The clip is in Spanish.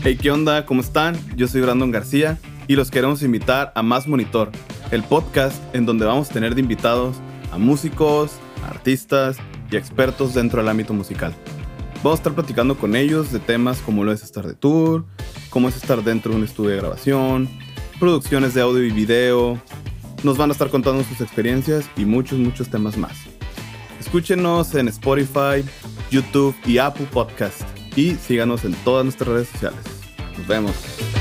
Hey, ¿qué onda? ¿Cómo están? Yo soy Brandon García y los queremos invitar a Más Monitor, el podcast en donde vamos a tener de invitados a músicos, artistas y expertos dentro del ámbito musical. Vamos a estar platicando con ellos de temas como lo es estar de tour, cómo es estar dentro de un estudio de grabación, producciones de audio y video. Nos van a estar contando sus experiencias y muchos, muchos temas más. Escúchenos en Spotify, YouTube y Apple Podcast. Y síganos en todas nuestras redes sociales. Nos vemos.